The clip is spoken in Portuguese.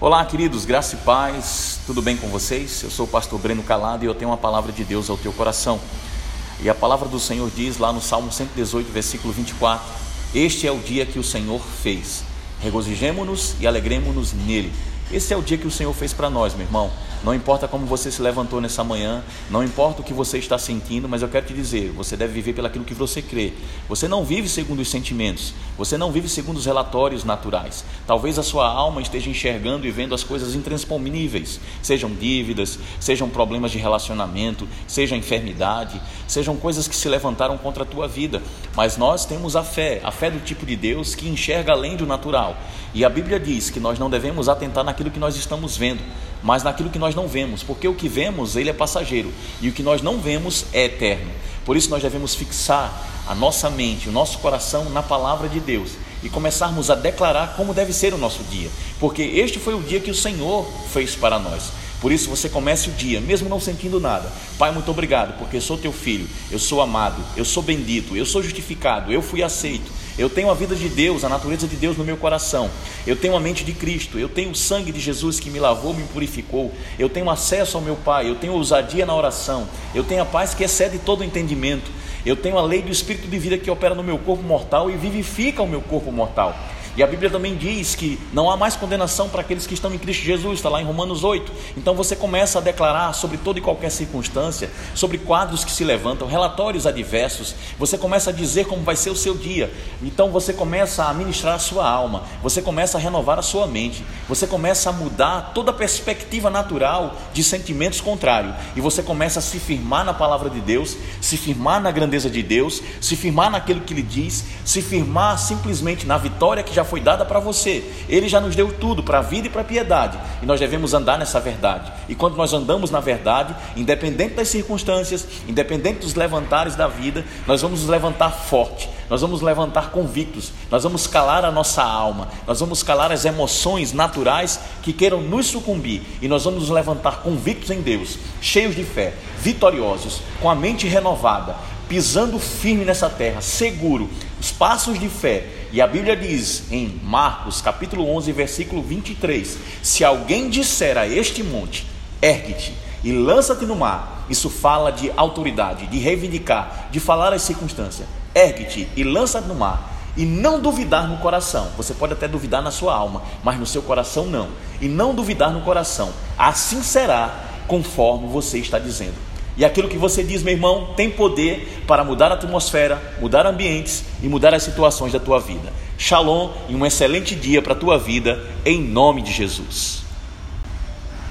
Olá, queridos, graça e paz, tudo bem com vocês? Eu sou o pastor Breno Calado e eu tenho uma palavra de Deus ao teu coração. E a palavra do Senhor diz lá no Salmo 118, versículo 24: Este é o dia que o Senhor fez, regozijemo-nos e alegremos-nos nele. Esse é o dia que o Senhor fez para nós, meu irmão. Não importa como você se levantou nessa manhã, não importa o que você está sentindo, mas eu quero te dizer: você deve viver pelo aquilo que você crê. Você não vive segundo os sentimentos, você não vive segundo os relatórios naturais. Talvez a sua alma esteja enxergando e vendo as coisas intransponíveis, sejam dívidas, sejam problemas de relacionamento, seja enfermidade, sejam coisas que se levantaram contra a tua vida. Mas nós temos a fé, a fé do tipo de Deus que enxerga além do natural. E a Bíblia diz que nós não devemos atentar naquilo que nós estamos vendo mas naquilo que nós não vemos, porque o que vemos, ele é passageiro, e o que nós não vemos é eterno. Por isso nós devemos fixar a nossa mente, o nosso coração na palavra de Deus e começarmos a declarar como deve ser o nosso dia, porque este foi o dia que o Senhor fez para nós. Por isso você comece o dia, mesmo não sentindo nada. Pai, muito obrigado, porque sou teu filho, eu sou amado, eu sou bendito, eu sou justificado, eu fui aceito. Eu tenho a vida de Deus, a natureza de Deus no meu coração. Eu tenho a mente de Cristo. Eu tenho o sangue de Jesus que me lavou, me purificou. Eu tenho acesso ao meu Pai. Eu tenho ousadia na oração. Eu tenho a paz que excede todo entendimento. Eu tenho a lei do Espírito de vida que opera no meu corpo mortal e vivifica o meu corpo mortal. E a Bíblia também diz que não há mais condenação para aqueles que estão em Cristo Jesus, está lá em Romanos 8. Então você começa a declarar sobre toda e qualquer circunstância, sobre quadros que se levantam, relatórios adversos, você começa a dizer como vai ser o seu dia. Então você começa a ministrar a sua alma, você começa a renovar a sua mente, você começa a mudar toda a perspectiva natural de sentimentos contrários, e você começa a se firmar na palavra de Deus, se firmar na grandeza de Deus, se firmar naquilo que Ele diz, se firmar simplesmente na vitória que já foi dada para você. Ele já nos deu tudo para a vida e para a piedade. E nós devemos andar nessa verdade. E quando nós andamos na verdade, independente das circunstâncias, independente dos levantares da vida, nós vamos nos levantar forte. Nós vamos levantar convictos, nós vamos calar a nossa alma, nós vamos calar as emoções naturais que queiram nos sucumbir e nós vamos nos levantar convictos em Deus, cheios de fé, vitoriosos, com a mente renovada, pisando firme nessa terra, seguro, os passos de fé. E a Bíblia diz em Marcos, capítulo 11, versículo 23: Se alguém disser a este monte, ergue-te e lança-te no mar, isso fala de autoridade, de reivindicar, de falar as circunstâncias. Ergue-te e lança-te no mar e não duvidar no coração. Você pode até duvidar na sua alma, mas no seu coração não. E não duvidar no coração. Assim será conforme você está dizendo. E aquilo que você diz, meu irmão, tem poder para mudar a atmosfera, mudar ambientes e mudar as situações da tua vida. Shalom e um excelente dia para a tua vida, em nome de Jesus.